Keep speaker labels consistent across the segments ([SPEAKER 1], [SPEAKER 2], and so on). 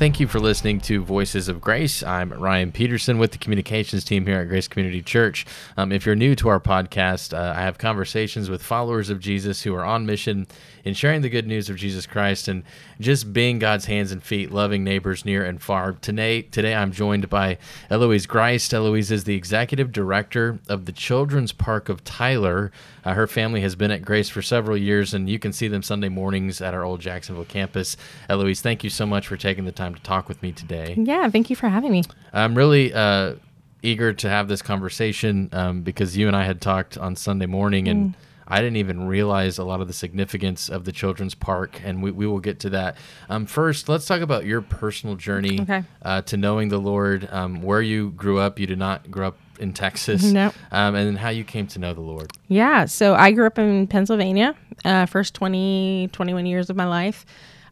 [SPEAKER 1] Thank you for listening to Voices of Grace. I'm Ryan Peterson with the communications team here at Grace Community Church. Um, if you're new to our podcast, uh, I have conversations with followers of Jesus who are on mission in sharing the good news of Jesus Christ and just being God's hands and feet, loving neighbors near and far. Today, today I'm joined by Eloise Ghrist. Eloise is the executive director of the Children's Park of Tyler. Uh, her family has been at Grace for several years, and you can see them Sunday mornings at our old Jacksonville campus. Eloise, thank you so much for taking the time to talk with me today.
[SPEAKER 2] Yeah, thank you for having me.
[SPEAKER 1] I'm really uh, eager to have this conversation um, because you and I had talked on Sunday morning, and mm. I didn't even realize a lot of the significance of the children's park, and we, we will get to that. Um, first, let's talk about your personal journey okay. uh, to knowing the Lord, um, where you grew up. You did not grow up in Texas,
[SPEAKER 2] no.
[SPEAKER 1] Um, and how you came to know the Lord.
[SPEAKER 2] Yeah, so I grew up in Pennsylvania, uh, first 20, 21 years of my life.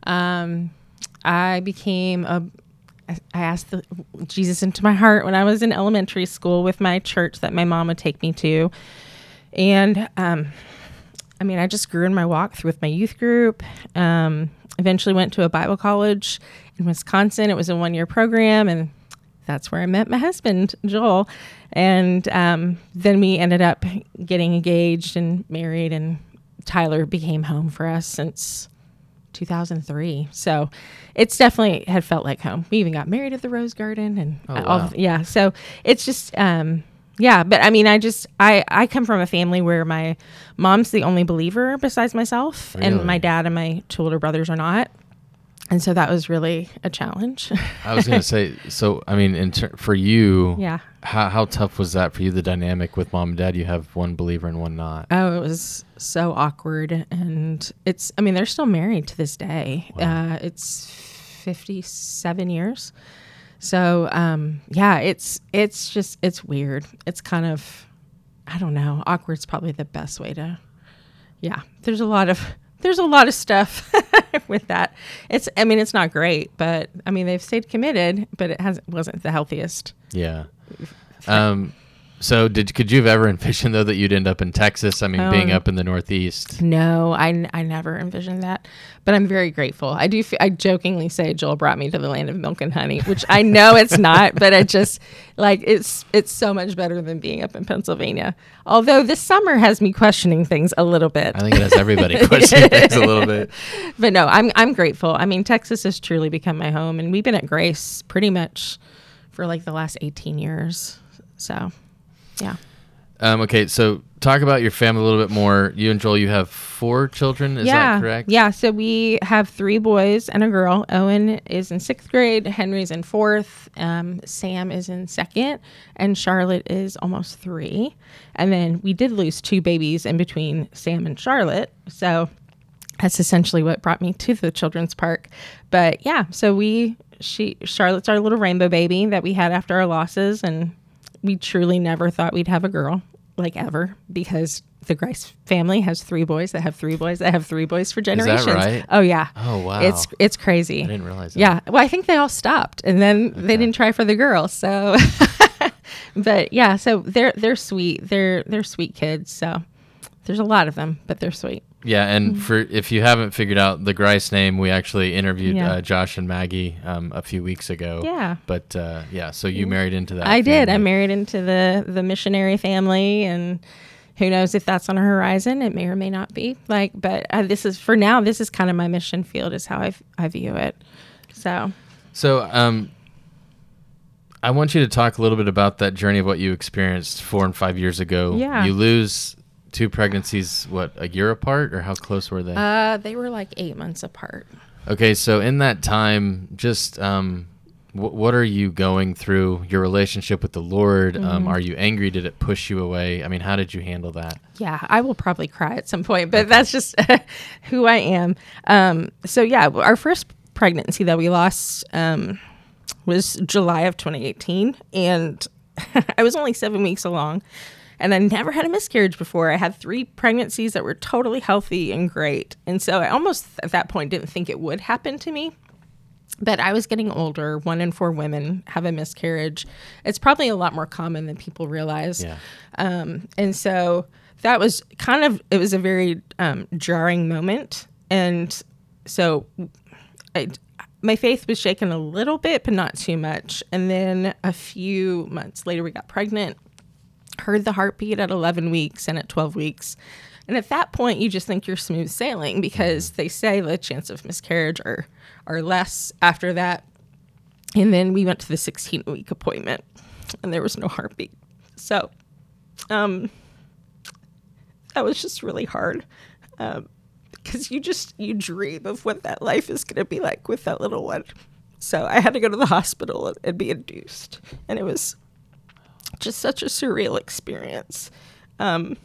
[SPEAKER 2] Um, I became a I asked the, Jesus into my heart when I was in elementary school with my church that my mom would take me to. And um, I mean, I just grew in my walk through with my youth group. Um, eventually went to a Bible college in Wisconsin. It was a one year program, and that's where I met my husband, Joel. And um, then we ended up getting engaged and married, and Tyler became home for us since 2003. So it's definitely had felt like home. We even got married at the Rose Garden and
[SPEAKER 1] oh, all
[SPEAKER 2] yeah. So it's just um yeah, but I mean I just I I come from a family where my mom's the only believer besides myself really? and my dad and my two older brothers are not and so that was really a challenge.
[SPEAKER 1] I was going to say, so I mean, ter- for you,
[SPEAKER 2] yeah,
[SPEAKER 1] how how tough was that for you? The dynamic with mom and dad, you have one believer and one not.
[SPEAKER 2] Oh, it was so awkward, and it's. I mean, they're still married to this day. Wow. Uh, it's fifty seven years. So um, yeah, it's it's just it's weird. It's kind of, I don't know, awkward's probably the best way to. Yeah, there's a lot of there's a lot of stuff with that. It's I mean it's not great, but I mean they've stayed committed, but it hasn't wasn't the healthiest.
[SPEAKER 1] Yeah. Um so did could you have ever envisioned though that you'd end up in Texas? I mean, um, being up in the Northeast.
[SPEAKER 2] No, I, I never envisioned that, but I'm very grateful. I do. I jokingly say Joel brought me to the land of milk and honey, which I know it's not, but I just like it's it's so much better than being up in Pennsylvania. Although this summer has me questioning things a little bit.
[SPEAKER 1] I think it has everybody questioning things a little bit.
[SPEAKER 2] But no, I'm I'm grateful. I mean, Texas has truly become my home, and we've been at Grace pretty much for like the last 18 years. So yeah.
[SPEAKER 1] Um, okay, so talk about your family a little bit more. You and Joel, you have four children. Is
[SPEAKER 2] yeah.
[SPEAKER 1] that correct?
[SPEAKER 2] Yeah. So we have three boys and a girl. Owen is in sixth grade. Henry's in fourth. Um, Sam is in second, and Charlotte is almost three. And then we did lose two babies in between Sam and Charlotte. So that's essentially what brought me to the children's park. But yeah, so we she Charlotte's our little rainbow baby that we had after our losses, and we truly never thought we'd have a girl, like ever, because the Ghrist family has three boys that have three boys that have three boys for generations.
[SPEAKER 1] Right?
[SPEAKER 2] Oh yeah.
[SPEAKER 1] Oh wow.
[SPEAKER 2] It's it's crazy.
[SPEAKER 1] I didn't realize that.
[SPEAKER 2] Yeah. Well, I think they all stopped and then okay. they didn't try for the girl. So but yeah, so they're they're sweet. They're they're sweet kids. So there's a lot of them, but they're sweet.
[SPEAKER 1] Yeah, and mm-hmm. for if you haven't figured out the Ghrist name, we actually interviewed yeah. uh, Josh and Maggie um, a few weeks ago.
[SPEAKER 2] Yeah.
[SPEAKER 1] But uh, yeah, so you married into that.
[SPEAKER 2] I family. did. I married into the the missionary family, and who knows if that's on the horizon? It may or may not be. Like, but uh, this is for now. This is kind of my mission field. Is how I, I view it. So.
[SPEAKER 1] So um, I want you to talk a little bit about that journey of what you experienced four and five years ago.
[SPEAKER 2] Yeah.
[SPEAKER 1] You lose two pregnancies what a year apart or how close were they?
[SPEAKER 2] Uh they were like eight months apart.
[SPEAKER 1] Okay so in that time just um what are you going through? Your relationship with the lord um, mm-hmm. um, are you angry? Did it push you away? I mean how did you handle that?
[SPEAKER 2] Yeah i will probably cry at some point but that's just who i am. Um so yeah our first pregnancy that we lost um was july of 2018 and i was only seven weeks along and I never had a miscarriage before. I had three pregnancies that were totally healthy and great. And so I almost at that point didn't think it would happen to me. But I was getting older. One in four women have a miscarriage. It's probably a lot more common than people realize.
[SPEAKER 1] Yeah.
[SPEAKER 2] Um, and so that was kind of, it was a very um, jarring moment. And so I, my faith was shaken a little bit, but not too much. And then a few months later, we got pregnant, heard the heartbeat at 11 weeks and at 12 weeks. And at that point, you just think you're smooth sailing because they say the chance of miscarriage are, are less after that. And then we went to the 16 week appointment and there was no heartbeat. So, um, that was just really hard. Um, because you just you dream of what that life is going to be like with that little one. So I had to go to the hospital and be induced, and it was just such a surreal experience. Um,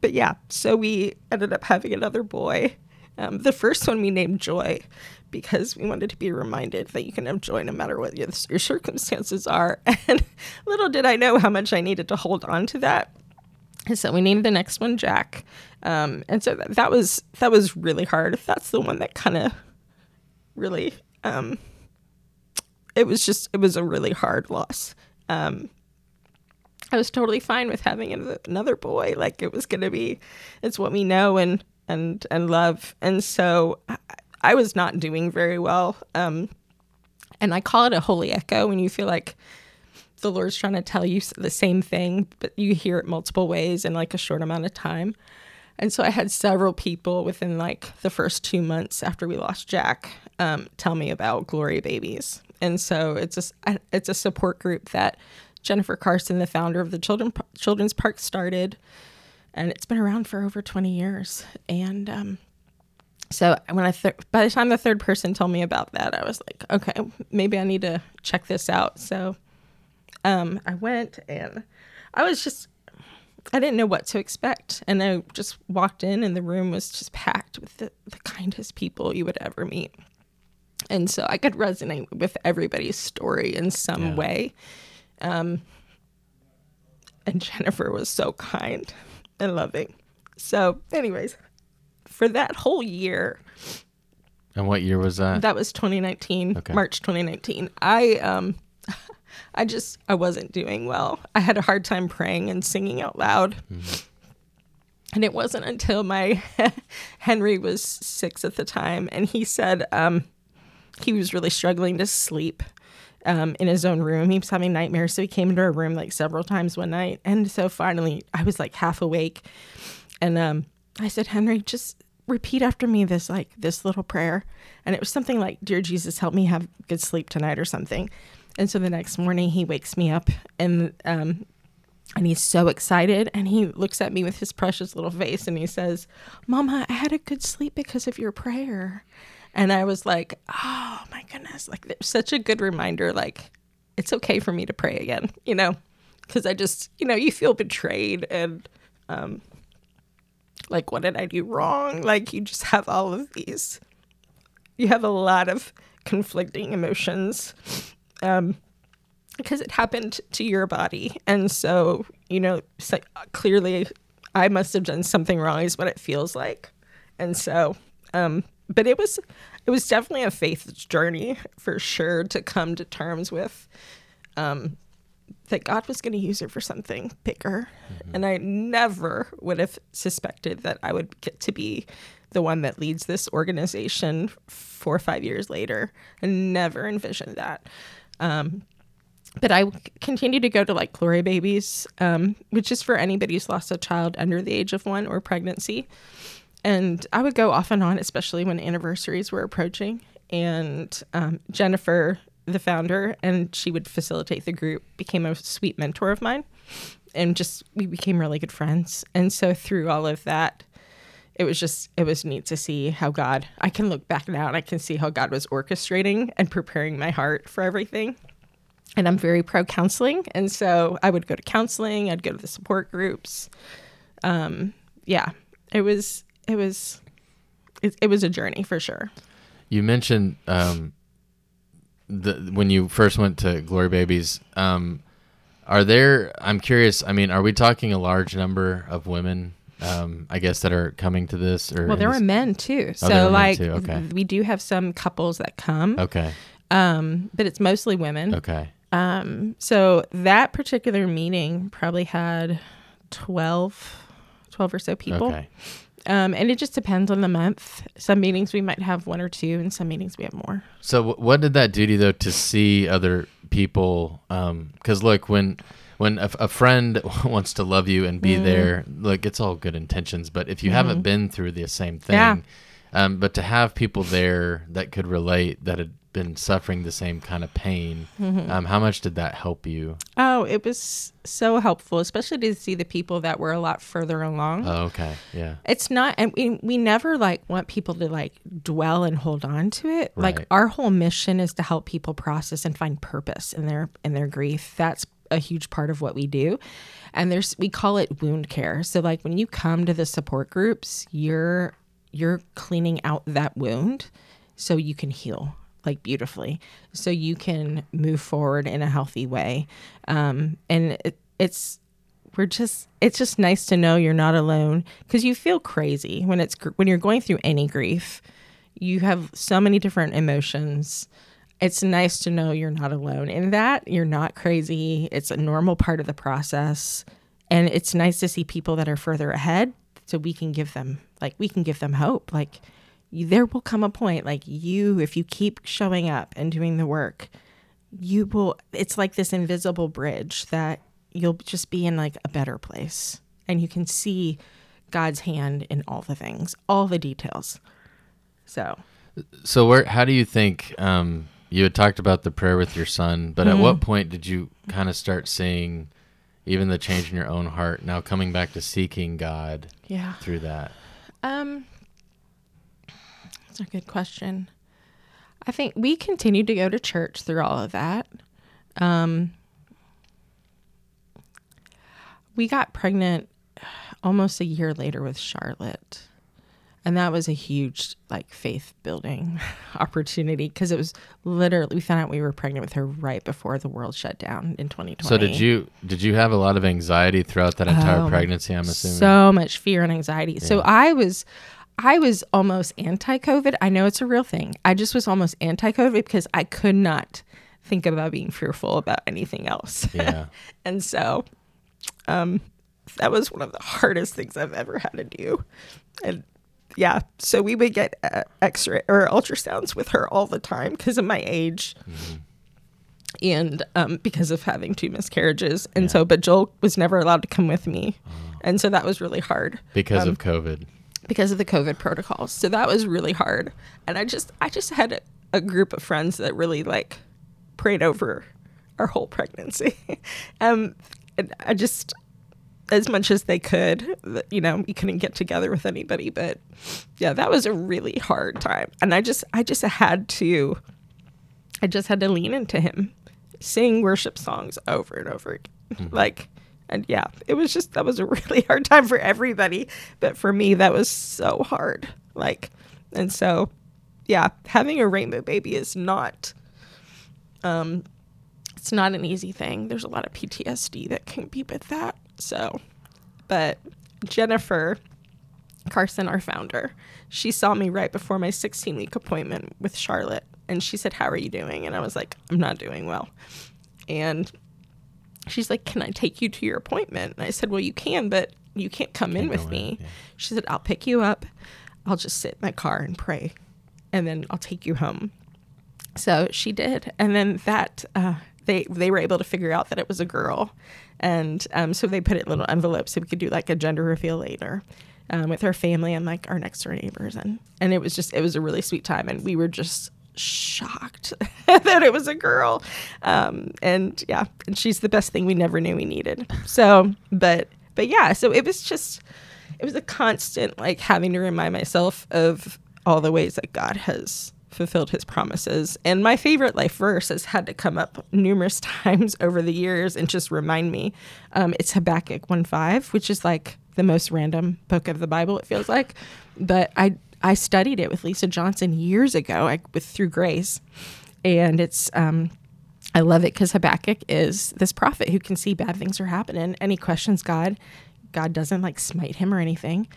[SPEAKER 2] but yeah, so we ended up having another boy. Um, the first one we named Joy because we wanted to be reminded that you can have joy no matter what your, your circumstances are. And little did I know how much I needed to hold on to that. So we named the next one Jack. Um, and so that, that was that was really hard. That's the one that kind of really um, it was just it was a really hard loss. Um, I was totally fine with having another boy. Like it was going to be, it's what we know and and and love. And so I, I was not doing very well. Um, and I call it a holy echo when you feel like the Lord's trying to tell you the same thing, but you hear it multiple ways in like a short amount of time. And so I had several people within like the first two months after we lost Jack um, tell me about Glory Babies. And so it's a, it's a support group that Jennifer Carson, the founder of the Children, Children's Park, started. And it's been around for over 20 years. And um, so when I th- by the time the third person told me about that, I was like, okay, maybe I need to check this out. So um, I went and I was just I didn't know what to expect. And I just walked in, and the room was just packed with the, the kindest people you would ever meet. And so I could resonate with everybody's story in some yeah. way. Um, and Jennifer was so kind and loving. So, anyways, for that whole year.
[SPEAKER 1] And what year was that?
[SPEAKER 2] That was 2019, okay. March 2019. I um I just I wasn't doing well. I had a hard time praying and singing out loud. Mm-hmm. And it wasn't until my Henry was six at the time, and he said um, he was really struggling to sleep um, in his own room. He was having nightmares, so he came into our room like several times one night. And so finally, I was like half awake, and um, I said, Henry, just repeat after me this like this little prayer, and it was something like, "Dear Jesus, help me have good sleep tonight," or something. And so the next morning he wakes me up and um, and he's so excited and he looks at me with his precious little face and he says, "Mama, I had a good sleep because of your prayer." And I was like, "Oh my goodness, like there's such a good reminder like it's okay for me to pray again, you know?" Cuz I just, you know, you feel betrayed and um like what did I do wrong? Like you just have all of these you have a lot of conflicting emotions um, because it happened to your body. And so, you know, so clearly I must have done something wrong, is what it feels like. And so, um, but it was, it was definitely a faith journey for sure to come to terms with, um, that God was going to use it for something bigger. Mm-hmm. And I never would have suspected that I would get to be the one that leads this organization four or five years later. I never envisioned that. Um, but I continue to go to like Glory Babies, um, which is for anybody who's lost a child under the age of one or pregnancy. And I would go off and on, especially when anniversaries were approaching. And um, Jennifer, the founder, and she would facilitate the group, became a sweet mentor of mine. And just, we became really good friends. And so through all of that, it was just it was neat to see how God I can look back now and I can see how God was orchestrating and preparing my heart for everything. And I'm very pro counseling, and so I would go to counseling. I'd go to the support groups. Um, yeah, it was it was it, it was a journey for sure.
[SPEAKER 1] You mentioned um, the when you first went to Glory Babies. Um, are there? I'm curious. I mean, are we talking a large number of women um, I guess that are coming to this or
[SPEAKER 2] well there were men too oh, so like too. Okay. we do have some couples that come
[SPEAKER 1] okay
[SPEAKER 2] um, but it's mostly women
[SPEAKER 1] okay
[SPEAKER 2] um, so that particular meeting probably had 12 12 or so people okay Um, and it just depends on the month. Some meetings we might have one or two, and some meetings we have more.
[SPEAKER 1] So, wh- what did that do to you though to see other people? Because look, when when a, a friend wants to love you and be
[SPEAKER 2] Mm-hmm.
[SPEAKER 1] there, look, it's all good intentions. But if you haven't been through the same thing,
[SPEAKER 2] Yeah.
[SPEAKER 1] um, but to have people there that could relate that had been suffering the same kind of pain,
[SPEAKER 2] Mm-hmm.
[SPEAKER 1] um, how much did that help you?
[SPEAKER 2] Oh, it was so helpful, especially to see the people that were a lot further along.
[SPEAKER 1] Oh, okay, yeah,
[SPEAKER 2] it's not and we, we never like want people to like dwell and hold on to it
[SPEAKER 1] Right.
[SPEAKER 2] like our whole mission is to help people process and find purpose in their in their grief that's a huge part of what we do and there's we call it wound care so like when you come to the support groups you're you're cleaning out that wound so you can heal like beautifully. So you can move forward in a healthy way. Um, and it, it's we're just it's just nice to know you're not alone because you feel crazy when it's when you're going through any grief. You have so many different emotions. It's nice to know you're not alone. In that you're not crazy. It's a normal part of the process. And it's nice to see people that are further ahead so we can give them like we can give them hope. Like there will come a point like you if you keep showing up and doing the work you will it's like this invisible bridge that you'll just be in like a better place. And you can see god's hand in all the things all the details. So.
[SPEAKER 1] So where how do you think um you had talked about the prayer with your son, but at what point did you kind of start seeing even the change in your own heart now coming back to seeking God
[SPEAKER 2] yeah.
[SPEAKER 1] through that?
[SPEAKER 2] um that's a good question. I think we continued to go to church through all of that. Um we got pregnant almost a year later with charlotte and that was a huge like faith building opportunity because it was literally we found out we were pregnant with her right before the world shut down in 2020
[SPEAKER 1] So did you did you have a lot of anxiety throughout that entire
[SPEAKER 2] Oh,
[SPEAKER 1] pregnancy, I'm assuming?
[SPEAKER 2] so much fear and anxiety. So i was i was almost anti-covid. I know it's a real thing. I just was almost anti-covid because i could not think about being fearful about anything else.
[SPEAKER 1] Yeah.
[SPEAKER 2] and so um that was one of the hardest things i've ever had to do. And yeah so we would get uh, x-ray or ultrasounds with her all the time because of my age and um, because of having two miscarriages. And so but joel was never allowed to come with me. And so that was really hard.
[SPEAKER 1] Because
[SPEAKER 2] Um,
[SPEAKER 1] of COVID.
[SPEAKER 2] Because of the COVID protocols. So that was really hard. And I just I just had a, a group of friends that really like prayed over our whole pregnancy. um and I just as much as they could, you know, we couldn't get together with anybody, but yeah, that was a really hard time. And I just I just had to I just had to lean into him, sing worship songs over and over again. Like and yeah, it was just that was a really hard time for everybody, but for me that was so hard. Like and so yeah, having a rainbow baby is not um it's not an easy thing. There's a lot of PTSD that can be with that. So, but Jennifer Carson, our founder, she saw me right before my 16 week appointment with Charlotte. And she said, How are you doing? And I was like, I'm not doing well. And she's like, Can I take you to your appointment? And I said, Well, you can, but you can't come in
[SPEAKER 1] Can't
[SPEAKER 2] with
[SPEAKER 1] go in,
[SPEAKER 2] me.
[SPEAKER 1] yeah.
[SPEAKER 2] She said, I'll pick you up. I'll just sit in my car and pray. And then I'll take you home. So she did, and then that uh, they they were able to figure out that it was a girl, and um, so they put it in little envelopes so we could do like a gender reveal later. Um, with her family and like our next door neighbors and and it was just it was a really sweet time and we were just shocked that it was a girl um, and yeah and she's the best thing we never knew we needed so but but yeah so it was just it was a constant like having to remind myself of all the ways that God has fulfilled his promises. And my favorite life verse has had to come up numerous times over the years and just remind me. Um, it's Habakkuk 1 5, which is like the most random book of the Bible, it feels like. But I I studied it with Lisa Johnson years ago I, with through Grace. And it's um I love it because Habakkuk is this prophet who can see bad things are happening and he questions God. God doesn't like smite him or anything.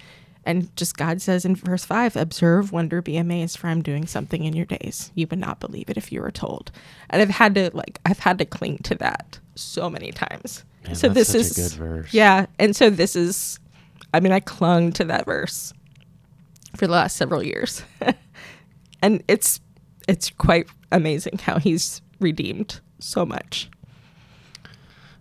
[SPEAKER 2] And just God says in verse 5 observe, wonder, be amazed, for I'm doing something in your days. You would not believe it if you were told. And I've had to, like, I've had to cling to that so many times.
[SPEAKER 1] Man,
[SPEAKER 2] so this is
[SPEAKER 1] a good verse.
[SPEAKER 2] Yeah. And so this is, I mean, I clung to that verse for the last several years. and it's it's quite amazing how he's redeemed so much.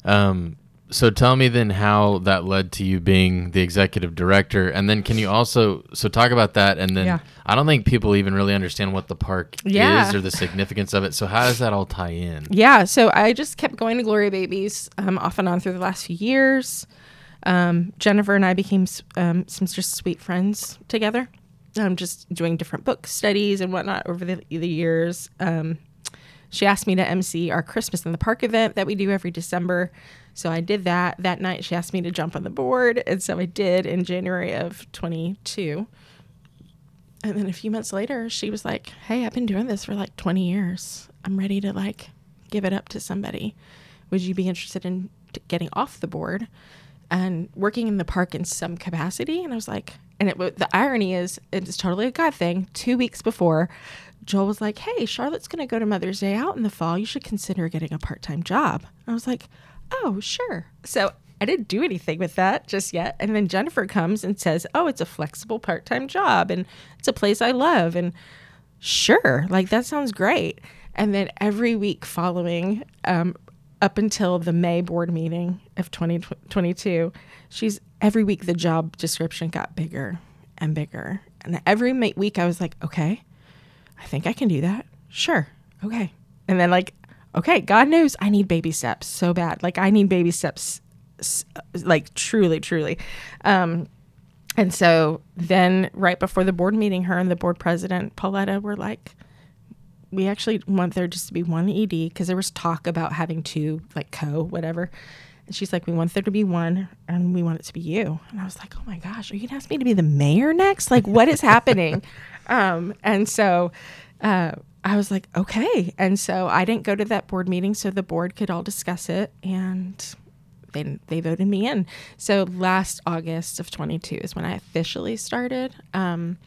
[SPEAKER 1] Um, so tell me then how that led to you being the executive director, and then can you also so talk about that? And then
[SPEAKER 2] Yeah.
[SPEAKER 1] I don't think people even really understand what the park
[SPEAKER 2] Yeah.
[SPEAKER 1] is or the significance of it. So how does that all tie in?
[SPEAKER 2] Yeah, so I just kept going to Glory Babies um, off and on through the last few years. Um, Jennifer and I became um, some just sweet friends together. Um, just doing different book studies and whatnot over the, the years. Um, she asked me to MC our Christmas in the Park event that we do every December. So I did that. That night, she asked me to jump on the board. And so I did in January of 22. And then a few months later, she was like, Hey, I've been doing this for like 20 years. I'm ready to like give it up to somebody. Would you be interested in t- getting off the board and working in the park in some capacity? And I was like, and it, the irony is, it's totally a God thing. Two weeks before, Joel was like, Hey, Charlotte's going to go to Mother's Day out in the fall. You should consider getting a part time job. I was like, Oh, sure. So I didn't do anything with that just yet. And then Jennifer comes and says, Oh, it's a flexible part time job and it's a place I love. And sure, like that sounds great. And then every week following, um, up until the May board meeting of 2022, she's every week the job description got bigger and bigger. And every week I was like, okay, I think I can do that. Sure. Okay. And then, like, okay, God knows I need baby steps so bad. Like, I need baby steps, like, truly, truly. Um, and so then, right before the board meeting, her and the board president, Pauletta, were like, we actually want there just to be one ED because there was talk about having two, like co, whatever. And she's like, we want there to be one and we want it to be you. And I was like, oh my gosh, are you going to ask me to be the mayor next? Like, what is happening? Um, and so uh, I was like, okay. And so I didn't go to that board meeting so the board could all discuss it. And they, they voted me in. So last August of 22 is when I officially started. Um,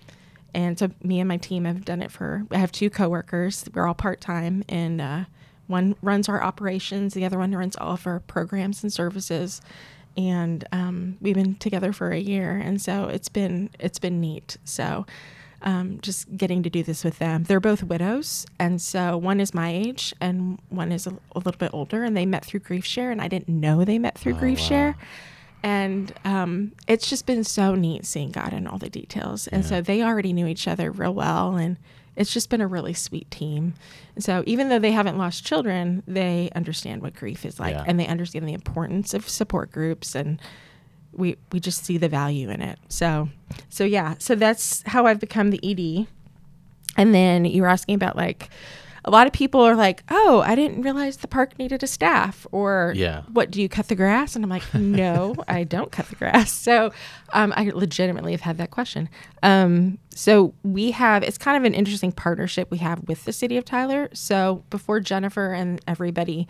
[SPEAKER 2] and so me and my team have done it for, I have two coworkers. We're all part time, and uh, one runs our operations, the other one runs all of our programs and services. And um, we've been together for a year, and so it's been it's been neat. So um, just getting to do this with them. They're both widows, and so one is my age, and one is a, a little bit older, and they met through Grief Share, and I didn't know they met through Grief
[SPEAKER 1] wow.
[SPEAKER 2] Share and um, it's just been so neat seeing God in all the details. And so they already knew each other real well, and it's just been a really sweet team. And so even though they haven't lost children, they understand what grief is like,
[SPEAKER 1] Yeah.
[SPEAKER 2] and they understand the importance of support groups, and we we just see the value in it. So so yeah, so that's how I've become the ED. And then you were asking about like a lot of people are like, "Oh, I didn't realize the park needed a staff," or
[SPEAKER 1] Yeah.
[SPEAKER 2] what do you cut the grass?" And I'm like, "No, I don't cut the grass." So um, I legitimately have had that question. Um, so we have it's kind of an interesting partnership we have with the city of Tyler. So before Jennifer and everybody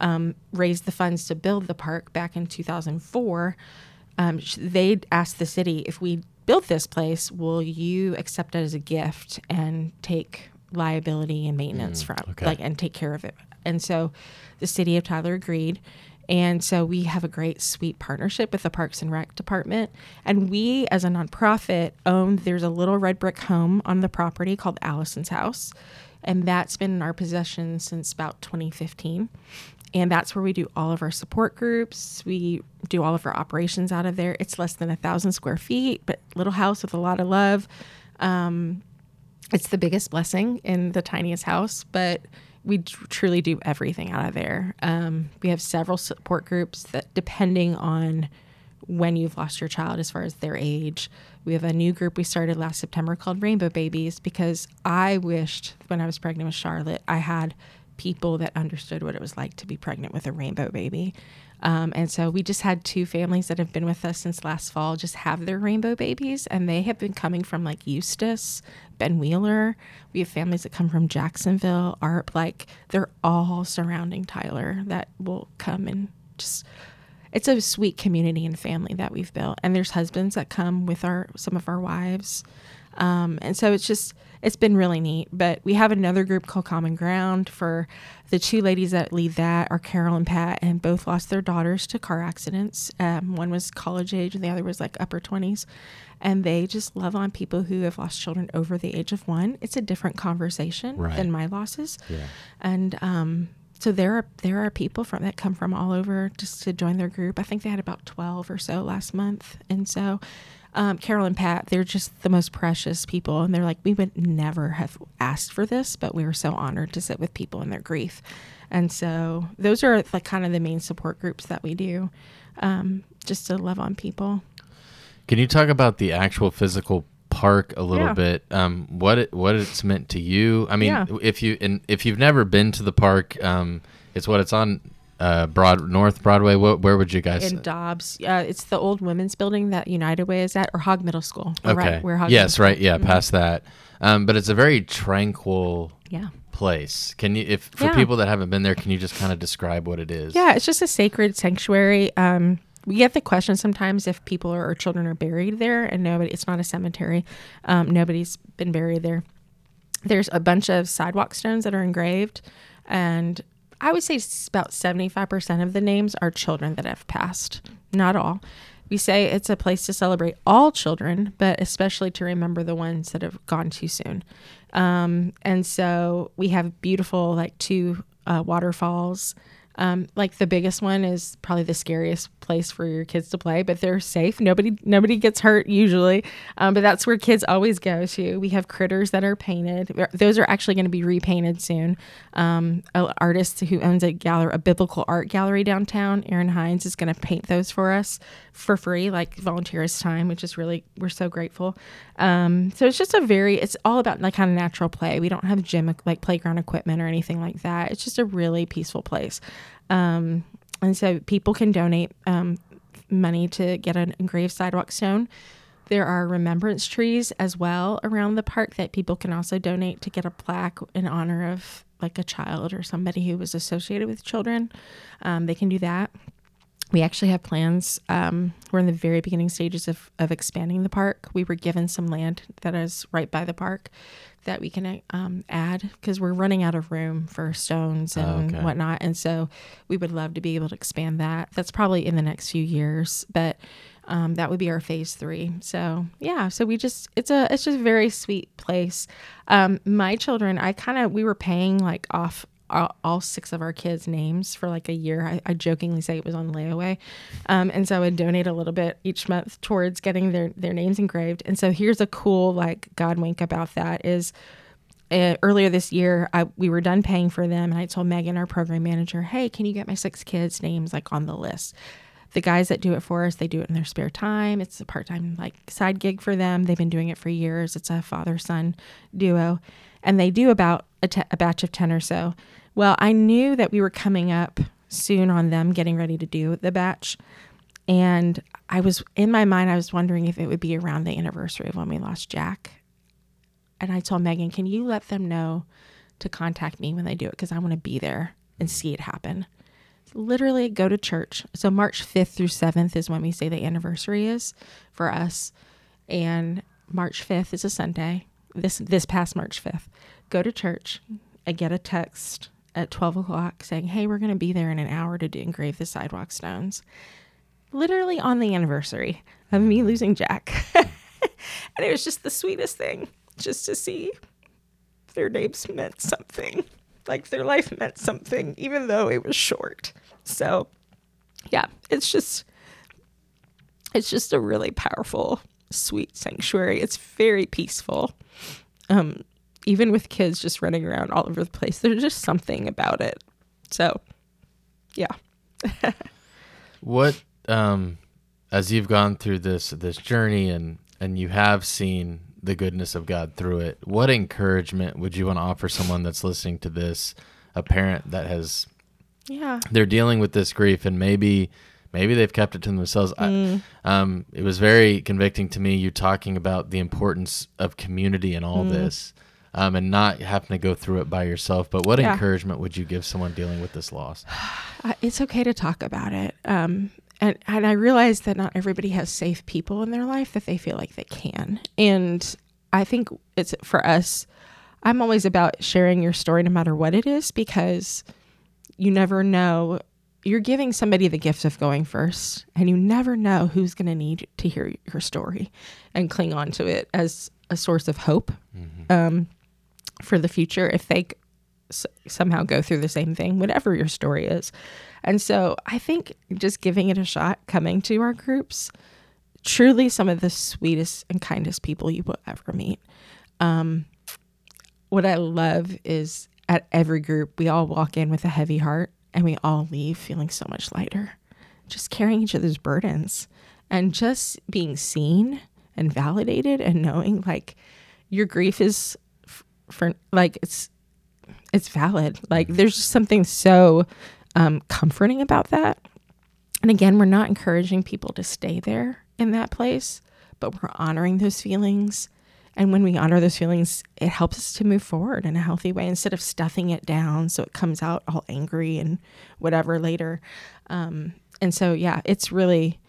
[SPEAKER 2] um, raised the funds to build the park back in 2004, um, they asked the city if we build this place, will you accept it as a gift and take liability and maintenance from
[SPEAKER 1] okay.
[SPEAKER 2] like and take care of it? And so the city of Tyler agreed. And so we have a great sweet partnership with the Parks and Rec department. And we as a nonprofit own there's a little red brick home on the property called Allison's House. And that's been in our possession since about 2015 and that's where we do all of our support groups we do all of our operations out of there it's less than a thousand square feet but little house with a lot of love um, it's the biggest blessing in the tiniest house but we tr- truly do everything out of there um, we have several support groups that depending on when you've lost your child as far as their age. We have a new group we started last September called Rainbow Babies because I wished when I was pregnant with Charlotte, I had people that understood what it was like to be pregnant with a rainbow baby. Um, and so we just had two families that have been with us since last fall just have their rainbow babies, and they have been coming from like Eustace, Ben Wheeler. We have families that come from Jacksonville, ARP. Like they're all surrounding Tyler that will come and just it's a sweet community and family that we've built and there's husbands that come with our some of our wives Um, and so it's just it's been really neat. But we have another group called Common Ground for the two ladies that lead that are Carol and Pat, and both lost their daughters to car accidents. Um, one was college age, and the other was like upper twenties. And they just love on people who have lost children over the age of one. It's a different conversation
[SPEAKER 1] Right.
[SPEAKER 2] than my losses.
[SPEAKER 1] Yeah.
[SPEAKER 2] And um, so there are there are people from that come from all over just to join their group. I think they had about twelve or so last month, and so um, Carol and Pat, they're just the most precious people, and they're like we would never have asked for this, but we were so honored to sit with people in their grief, and so those are like kind of the main support groups that we do, um, just to love on people.
[SPEAKER 1] Can you talk about the actual physical park a little
[SPEAKER 2] Yeah.
[SPEAKER 1] bit? Um, what it what it's meant to you? I mean,
[SPEAKER 2] Yeah.
[SPEAKER 1] if you and if you've never been to the park, um, it's what it's on uh, Broad North Broadway. What, where would you guys? Go?
[SPEAKER 2] In Dobbs, uh, it's the old women's building that United Way is at, or Hogg Middle School.
[SPEAKER 1] Okay.
[SPEAKER 2] right, where Hogg
[SPEAKER 1] yes,
[SPEAKER 2] Middle
[SPEAKER 1] right. Yeah,
[SPEAKER 2] Mhm.
[SPEAKER 1] past that. Um, but it's a very tranquil
[SPEAKER 2] Yeah.
[SPEAKER 1] place. Can you, if for
[SPEAKER 2] Yeah.
[SPEAKER 1] people that haven't been there, can you just kind of describe what it is?
[SPEAKER 2] Yeah, it's just a sacred sanctuary. Um, we get the question sometimes if people or, or children are buried there, and nobody. It's not a cemetery. Um, nobody's been buried there. There's a bunch of sidewalk stones that are engraved, and I would say about seventy-five percent of the names are children that have passed. Not all. We say it's a place to celebrate all children, but especially to remember the ones that have gone too soon. Um, and so we have beautiful, like two uh, waterfalls. Um, like the biggest one is probably the scariest place for your kids to play, but they're safe. Nobody nobody gets hurt usually, um, but that's where kids always go to. We have critters that are painted. Those are actually going to be repainted soon. Um, an artist who owns a gallery, a biblical art gallery downtown, Aaron Hines, is going to paint those for us for free, like volunteer his time, which is really we're so grateful. Um, so it's just a very it's all about like kind of natural play. We don't have gym like playground equipment or anything like that. It's just a really peaceful place. Um, and so people can donate um, money to get an engraved sidewalk stone. There are remembrance trees as well around the park that people can also donate to get a plaque in honor of like a child or somebody who was associated with children. Um, they can do that. We actually have plans. Um, we're in the very beginning stages of, of expanding the park. We were given some land that is right by the park that we can um, add because we're running out of room for stones and
[SPEAKER 1] okay.
[SPEAKER 2] whatnot. And so we would love to be able to expand that. That's probably in the next few years, but um, that would be our phase three. So yeah, so we just it's a it's just a very sweet place. Um, my children, I kind of we were paying like off all, six of our kids' names for like a year. I, I jokingly say it was on layaway, um, and so I would donate a little bit each month towards getting their their names engraved. And so here's a cool like God wink about that is uh, earlier this year, I, we were done paying for them, and I told Megan, our program manager, "Hey, can you get my six kids' names like on the list?" The guys that do it for us, they do it in their spare time. It's a part-time like side gig for them. They've been doing it for years. It's a father-son duo, and they do about a, te- a batch of ten or so. Well, I knew that we were coming up soon on them getting ready to do the batch, and I was in my mind, I was wondering if it would be around the anniversary of when we lost Jack and I told Megan, "Can you let them know to contact me when they do it because I want to be there and see it happen." Literally, go to church. So March fifth through seventh is when we say the anniversary is for us, and March fifth is a Sunday. This this past March fifth, go to church. I get a text at twelve o'clock saying, "Hey, we're going to be there in an hour to engrave the sidewalk stones." Literally on the anniversary of me losing Jack. and it was just the sweetest thing just to see their names meant something like their life meant something even though it was short so yeah it's just it's just a really powerful sweet sanctuary. It's very peaceful. Um even with kids just running around all over the place there's just something about it. So yeah.
[SPEAKER 1] What um as you've gone through this this journey and and you have seen the goodness of God through it, what encouragement would you want to offer someone that's listening to this, a parent that has
[SPEAKER 2] yeah.
[SPEAKER 1] they're dealing with this grief and maybe maybe they've kept it to themselves.
[SPEAKER 2] Mm.
[SPEAKER 1] I, um, it was very convicting to me you talking about the importance of community in
[SPEAKER 2] Mm.
[SPEAKER 1] all this. Um, and not having to go through it by yourself. But what
[SPEAKER 2] Yeah.
[SPEAKER 1] encouragement would you give someone dealing with this loss?
[SPEAKER 2] it's okay to talk about it. Um, and, and I realize that not everybody has safe people in their life that they feel like they can. And I think it's for us. I'm always about sharing your story no matter what it is because you never know. You're giving somebody the gift of going first, and you never know who's going to need to hear your story and cling on to it as a source of hope um, for the future if they s- somehow go through the same thing, whatever your story is. And so I think just giving it a shot, coming to our groups, truly some of the sweetest and kindest people you will ever meet. Um, what I love is at every group, we all walk in with a heavy heart and we all leave feeling so much lighter, just carrying each other's burdens and just being seen and validated and knowing like your grief is f- for like it's it's valid. Like there's just something so um, comforting about that. And again, we're not encouraging people to stay there in that place, but we're honoring those feelings. And when we honor those feelings, it helps us to move forward in a healthy way instead of stuffing it down so it comes out all angry and whatever later. Um, and so, yeah, it's really,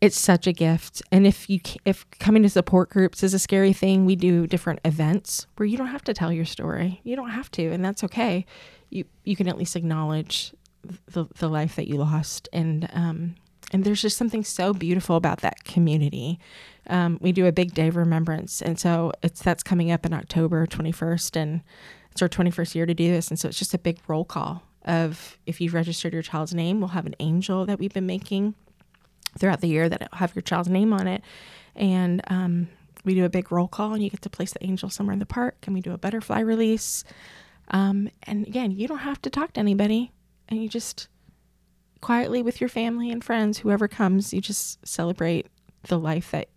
[SPEAKER 2] it's such a gift. And if you if coming to support groups is a scary thing, we do different events where you don't have to tell your story. You don't have to, and that's okay. You you can at least acknowledge the the life that you lost, and um and there's just something so beautiful about that community. Um, we do a big day of remembrance, and so it's that's coming up in October 21st, and it's our 21st year to do this, and so it's just a big roll call of if you've registered your child's name, we'll have an angel that we've been making throughout the year that have your child's name on it. And um, we do a big roll call, and you get to place the angel somewhere in the park, and we do a butterfly release. Um, and again, you don't have to talk to anybody, and you just quietly with your family and friends, whoever comes, you just celebrate the life that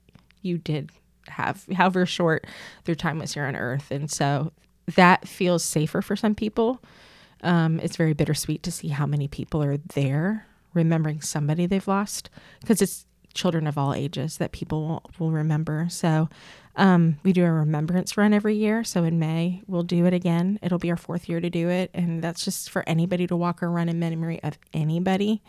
[SPEAKER 2] you did have, however short their time was here on earth. And so that feels safer for some people. Um, it's very bittersweet to see how many people are there remembering somebody they've lost because it's children of all ages that people will, will remember. So um, we do a remembrance run every year. So in May, we'll do it again. It'll be our fourth year to do it. And that's just for anybody to walk or run in memory of anybody.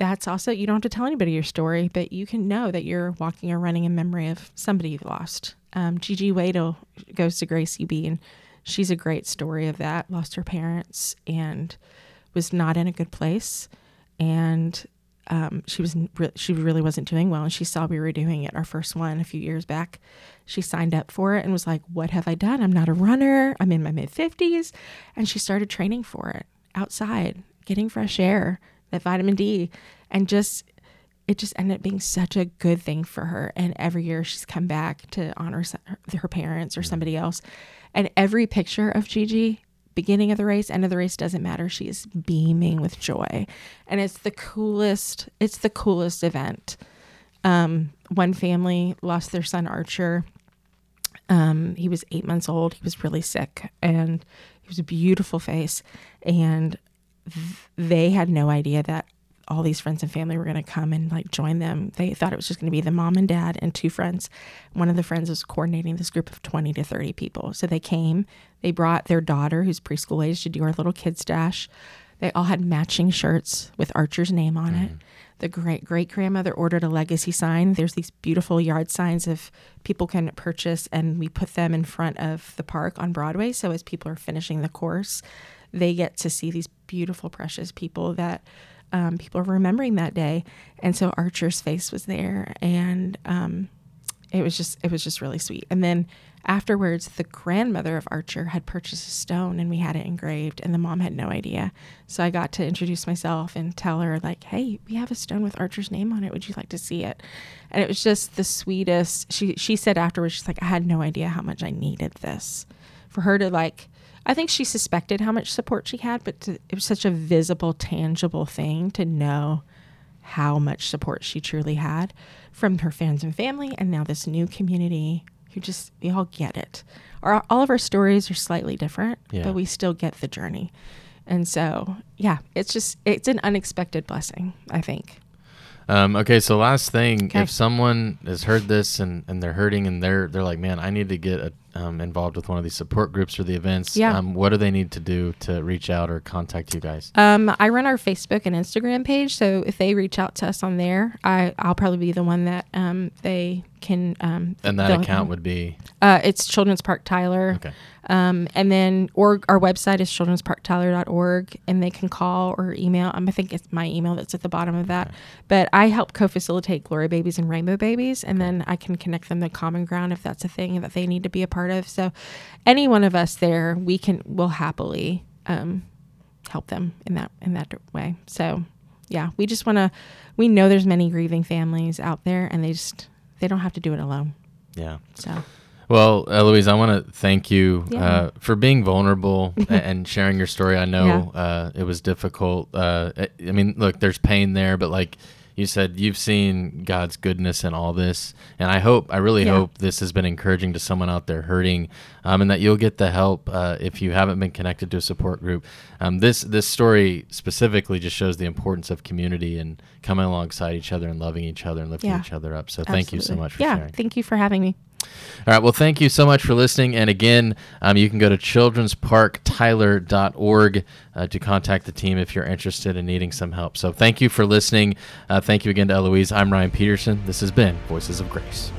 [SPEAKER 2] That's also, you don't have to tell anybody your story, but you can know that you're walking or running in memory of somebody you've lost. Um, Gigi Wadle goes to Grace UB, and she's a great story of that. Lost her parents and was not in a good place. And um, she was re- she really wasn't doing well, and she saw we were doing it our first one a few years back. She signed up for it and was like, "What have I done? I'm not a runner. I'm in my mid 50s," and she started training for it outside, getting fresh air, that vitamin D, and just it just ended up being such a good thing for her. And every year she's come back to honor her, parents or somebody else, and every picture of Gigi beginning of the race, end of the race doesn't matter. She is beaming with joy. And it's the coolest, it's the coolest event. Um, one family lost their son Archer. Um, he was eight months old. He was really sick and he was a beautiful face. And they had no idea that all these friends and family were going to come and like join them. They thought it was just going to be the mom and dad and two friends. One of the friends was coordinating this group of 20 to 30 people. So they came, they brought their daughter, who's preschool age, to do our little kids' dash. They all had matching shirts with Archer's name on it. Mm-hmm. The great great grandmother ordered a legacy sign. There's these beautiful yard signs of people can purchase, and we put them in front of the park on Broadway. So as people are finishing the course, they get to see these beautiful, precious people that um, people are remembering that day. And so Archer's face was there, and um, it was just it was just really sweet. And then afterwards, the grandmother of Archer had purchased a stone, and we had it engraved, and the mom had no idea. So I got to introduce myself and tell her like, "Hey, we have a stone with Archer's name on it. Would you like to see it?" And it was just the sweetest. She she said afterwards, she's like, "I had no idea how much I needed this." For her to like I think she suspected how much support she had, but to, it was such a visible, tangible thing to know how much support she truly had from her fans and family, and now this new community who just we all get it. Our, all of our stories are slightly different,
[SPEAKER 1] Yeah.
[SPEAKER 2] but we still get the journey. And so, yeah, it's just it's an unexpected blessing, I think.
[SPEAKER 1] Um, okay, so last thing,
[SPEAKER 2] Okay.
[SPEAKER 1] if someone has heard this and, and they're hurting and they're they're like, man, I need to get a, um, involved with one of these support groups or the events,
[SPEAKER 2] Yeah.
[SPEAKER 1] um, what do they need to do to reach out or contact you guys?
[SPEAKER 2] Um, I run our Facebook and Instagram page, so if they reach out to us on there, I I'll probably be the one that um, they can. Um,
[SPEAKER 1] And that account would be
[SPEAKER 2] Uh, it's Children's Park Tyler.
[SPEAKER 1] okay.
[SPEAKER 2] Um, and then or our website is childrensparktyler.org and they can call or email. I think it's my email that's at the bottom of that. But I help co-facilitate Glory Babies and Rainbow Babies, and then I can connect them to Common Ground if that's a thing that they need to be a part of. So, any one of us there, we can will happily um, help them in that in that way. So, yeah, we just want to. We know there's many grieving families out there, and they just they don't have to do it alone.
[SPEAKER 1] Yeah.
[SPEAKER 2] So.
[SPEAKER 1] Well, Eloise, I want to thank you
[SPEAKER 2] Yeah.
[SPEAKER 1] uh, for being vulnerable and sharing your story. I know
[SPEAKER 2] Yeah.
[SPEAKER 1] uh, it was difficult. Uh, I I mean, look, there's pain there, but like you said, you've seen God's goodness in all this, and I hope, I really
[SPEAKER 2] Yeah.
[SPEAKER 1] hope this has been encouraging to someone out there hurting, um, and that you'll get the help uh, if you haven't been connected to a support group. Um, this this story specifically just shows the importance of community and coming alongside each other and loving each other and lifting
[SPEAKER 2] Yeah.
[SPEAKER 1] each other up. So thank you so much for
[SPEAKER 2] yeah,
[SPEAKER 1] sharing.
[SPEAKER 2] thank you for having me.
[SPEAKER 1] All right. Well, thank you so much for listening. And again, um, you can go to childrensparktyler.org uh, to contact the team if you're interested in needing some help. So thank you for listening. Uh, thank you again to Eloise. I'm Ryan Peterson. This has been Voices of Grace.